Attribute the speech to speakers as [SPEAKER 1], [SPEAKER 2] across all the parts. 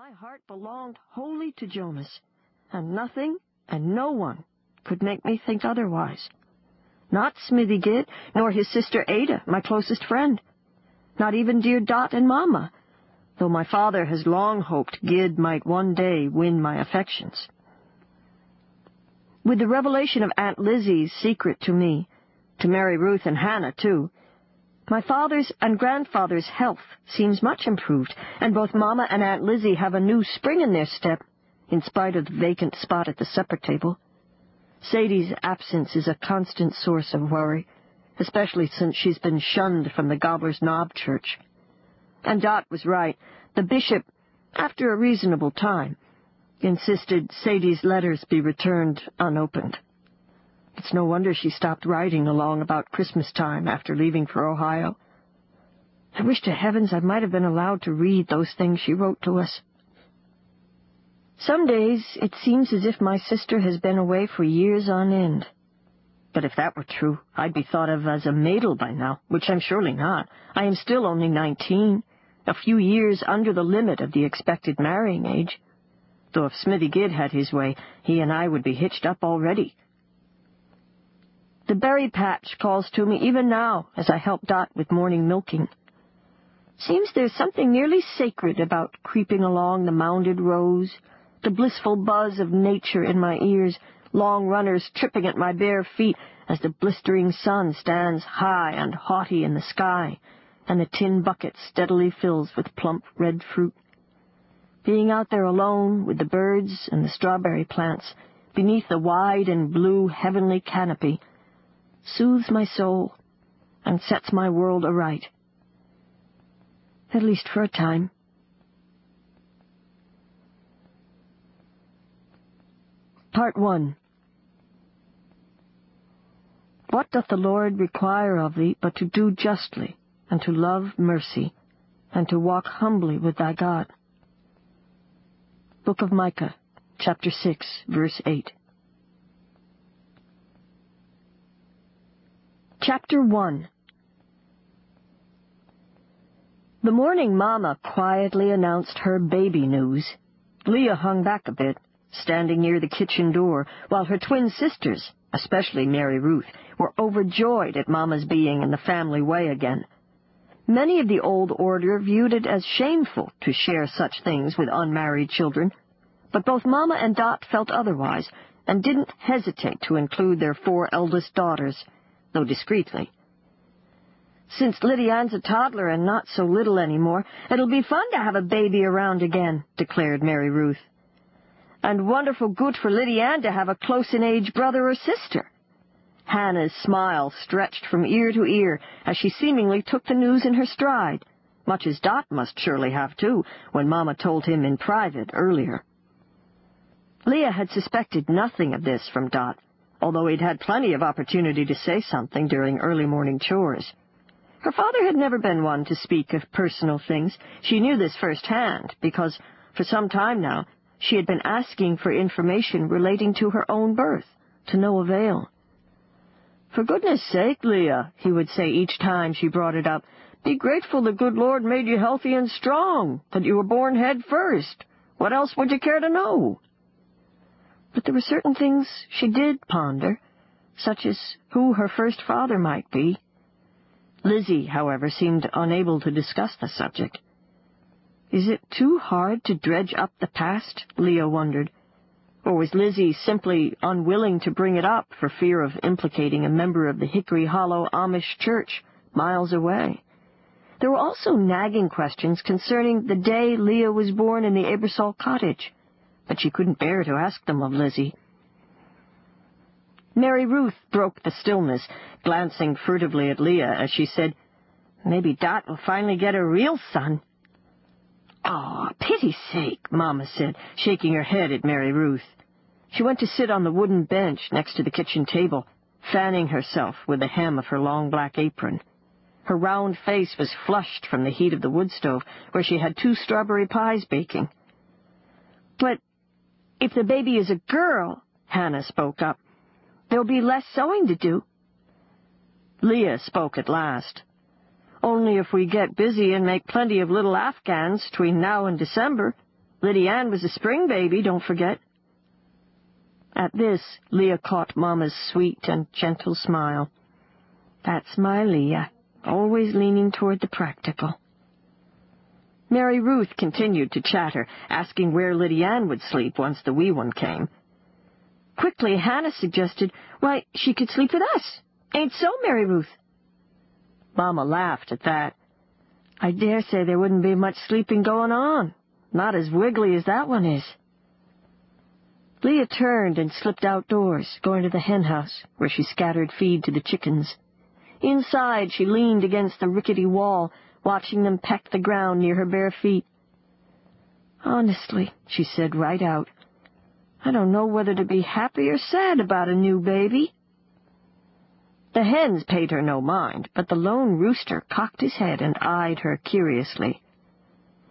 [SPEAKER 1] My heart belonged wholly to Jonas, and nothing and no one could make me think otherwise. Not Smithy Gid, nor his sister Ada, my closest friend. Not even dear Dat and Mamma, though my father has long hoped Gid might one day win my affections. With the revelation of Aunt Lizzie's secret to me, to Mary Ruth and Hannah, too, my father's and grandfather's health seems much improved, and both Mamma and Aunt Lizzie have a new spring in their step, in spite of the vacant spot at the supper table. Sadie's absence is a constant source of worry, especially since she's been shunned from the Gobbler's Knob Church. And Dat was right. The bishop, after a reasonable time, insisted Sadie's letters be returned unopened. It's no wonder she stopped writing along about Christmas time after leaving for Ohio. I wish to heavens I might have been allowed to read those things she wrote to us. Some days it seems as if my sister has been away for years on end. But if that were true, I'd be thought of as a maidel by now, which I'm surely not. I am still only nineteen, a few years under the limit of the expected marrying age. Though if Smithy Gid had his way, he and I would be hitched up already. The berry patch calls to me even now as I help Dat with morning milking. Seems there's something nearly sacred about creeping along the mounded rows, the blissful buzz of nature in my ears, long runners tripping at my bare feet as the blistering sun stands high and haughty in the sky, and the tin bucket steadily fills with plump red fruit. Being out there alone with the birds and the strawberry plants, beneath the wide and blue heavenly canopy, soothes my soul and sets my world aright. At least for a time. Part 1 What doth the Lord require of thee but to do justly, and to love mercy, and to walk humbly with thy God? Book of Micah, chapter 6, verse 8. Chapter 1 The morning Mama quietly announced her baby news. Leah hung back a bit standing near the kitchen door, while her twin sisters, especially Mary Ruth, were overjoyed at Mama's being in the family way again. Many of the old order viewed it as shameful to share such things with unmarried children, but both Mama and Dat felt otherwise, and didn't hesitate to include their four eldest daughters, though discreetly. Since Liddy Ann's a toddler and not so little any more, it'll be fun to have a baby around again, declared Mary Ruth and wonderful good for Liddy Ann to have a close-in-age brother or sister. Hannah's smile stretched from ear to ear as she seemingly took the news in her stride, much as Dat must surely have, too, when Mamma told him in private earlier. Leah had suspected nothing of this from Dat, although he'd had plenty of opportunity to say something during early morning chores. Her father had never been one to speak of personal things. She knew this firsthand, because for some time now she had been asking for information relating to her own birth, to no avail. For goodness sake, Leah, he would say each time she brought it up, be grateful the good Lord made you healthy and strong, that you were born head first. What else would you care to know? But there were certain things she did ponder, such as who her first father might be. Lizzie, however, seemed unable to discuss the subject. Is it too hard to dredge up the past? Leah wondered. Or was Lizzie simply unwilling to bring it up for fear of implicating a member of the Hickory Hollow Amish Church miles away? There were also nagging questions concerning the day Leah was born in the Ebersol cottage, but she couldn't bear to ask them of Lizzie. Mary Ruth broke the stillness, glancing furtively at Leah as she said, Maybe Dat will finally get a real son. Oh, pity's sake, Mamma said, shaking her head at Mary Ruth. She went to sit on the wooden bench next to the kitchen table, fanning herself with the hem of her long black apron. Her round face was flushed from the heat of the wood stove, where she had two strawberry pies baking. But if the baby is a girl, Hannah spoke up, there'll be less sewing to do. Leah spoke at last. Only if we get busy and make plenty of little Afghans between now and December. Liddy Ann was a spring baby, don't forget. At this, Leah caught Mama's sweet and gentle smile. That's my Leah, always leaning toward the practical. Mary Ruth continued to chatter, asking where Liddy Ann would sleep once the wee one came. Quickly, Hannah suggested, why, she could sleep with us. Ain't so, Mary Ruth? Mama laughed at that. I dare say there wouldn't be much sleeping going on. Not as wiggly as that one is. Leah turned and slipped outdoors, going to the henhouse, where she scattered feed to the chickens. Inside, she leaned against the rickety wall, watching them peck the ground near her bare feet. Honestly, she said right out, I don't know whether to be happy or sad about a new baby. The hens paid her no mind, but the lone rooster cocked his head and eyed her curiously.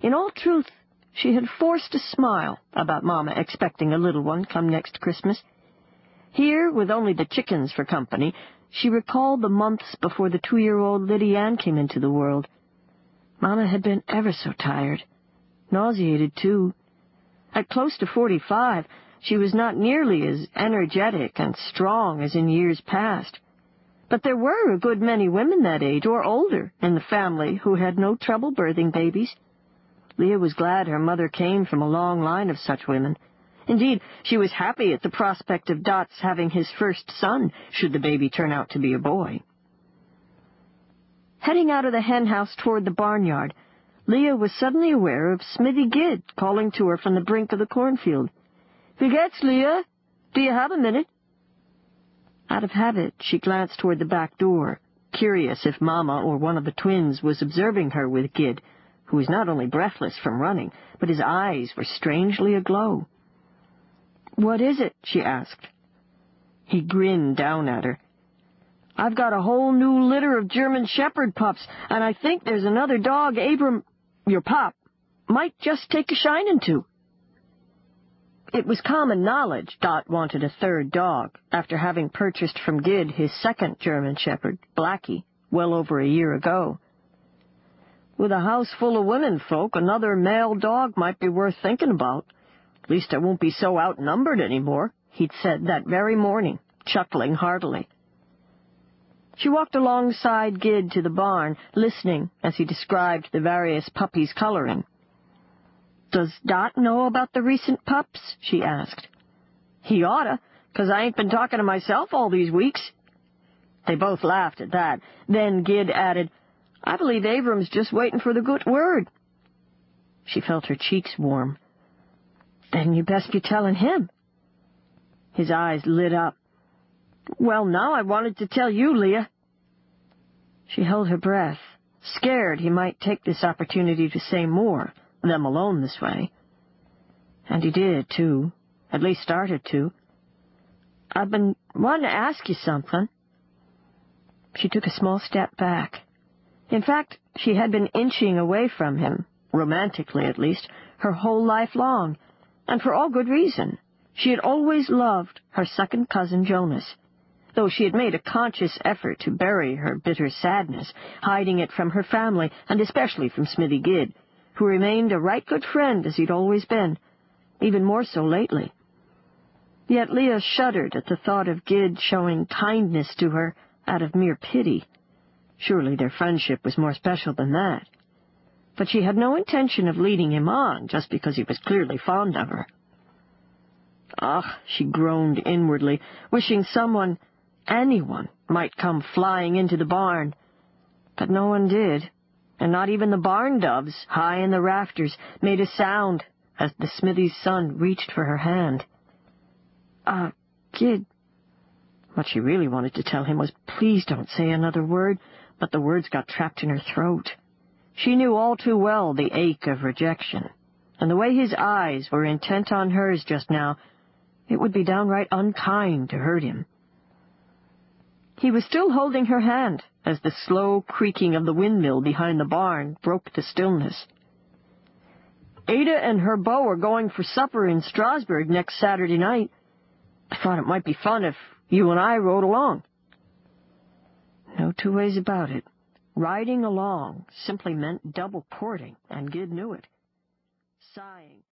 [SPEAKER 1] In all truth, she had forced a smile about Mama expecting a little one come next Christmas. Here, with only the chickens for company, she recalled the months before the two-year-old Liddy Ann came into the world. Mama had been ever so tired. Nauseated, too. At close to forty-five, she was not nearly as energetic and strong as in years past. But there were a good many women that age, or older, in the family who had no trouble birthing babies. Leah was glad her mother came from a long line of such women. Indeed, she was happy at the prospect of Dat's having his first son, should the baby turn out to be a boy. Heading out of the henhouse toward the barnyard, Leah was suddenly aware of Smithy Gid calling to her from the brink of the cornfield. Begets, Leah? Do you have a minute? Out of habit, she glanced toward the back door, curious if Mama or one of the twins was observing her with Gid, who was not only breathless from running, but his eyes were strangely aglow. What is it? she asked. He grinned down at her. I've got a whole new litter of German Shepherd pups, and I think there's another dog Abram, your pop, might just take a shining to. It was common knowledge Dat wanted a third dog, after having purchased from Gid his second German Shepherd, Blackie, well over a year ago. With a house full of women folk, another male dog might be worth thinking about. At least I won't be so outnumbered any more, he'd said that very morning, chuckling heartily. She walked alongside Gid to the barn, listening as he described the various puppies' coloring. Does Dat know about the recent pups? she asked. He oughta, 'cause I ain't been talking to myself all these weeks. They both laughed at that. Then Gid added, I believe Abram's just waiting for the good word. She felt her cheeks warm. Then you best be telling him. His eyes lit up. Well, now I wanted to tell you, Leah. She held her breath, scared he might take this opportunity to say more them alone this way. And he did, too. At least started to. I've been wanting to ask you something. She took a small step back. In fact, she had been inching away from him, romantically at least, her whole life long, and for all good reason. She had always loved her second cousin Jonas, though she had made a conscious effort to bury her bitter sadness, hiding it from her family, and especially from Smithy Gid, who remained a right good friend as he'd always been, even more so lately. Yet Leah shuddered at the thought of Gid showing kindness to her out of mere pity. Surely their friendship was more special than that. But she had no intention of leading him on just because he was clearly fond of her. Ah, she groaned inwardly, wishing someone, anyone, might come flying into the barn. But no one did and not even the barn doves, high in the rafters, made a sound as the smithy's son reached for her hand. Ah, uh, kid. What she really wanted to tell him was, please don't say another word, but the words got trapped in her throat. She knew all too well the ache of rejection, and the way his eyes were intent on hers just now, it would be downright unkind to hurt him. He was still holding her hand as the slow creaking of the windmill behind the barn broke the stillness. Ada and her beau are going for supper in Strasburg next Saturday night. I thought it might be fun if you and I rode along. No two ways about it. Riding along simply meant double porting, and Gid knew it. Sighing.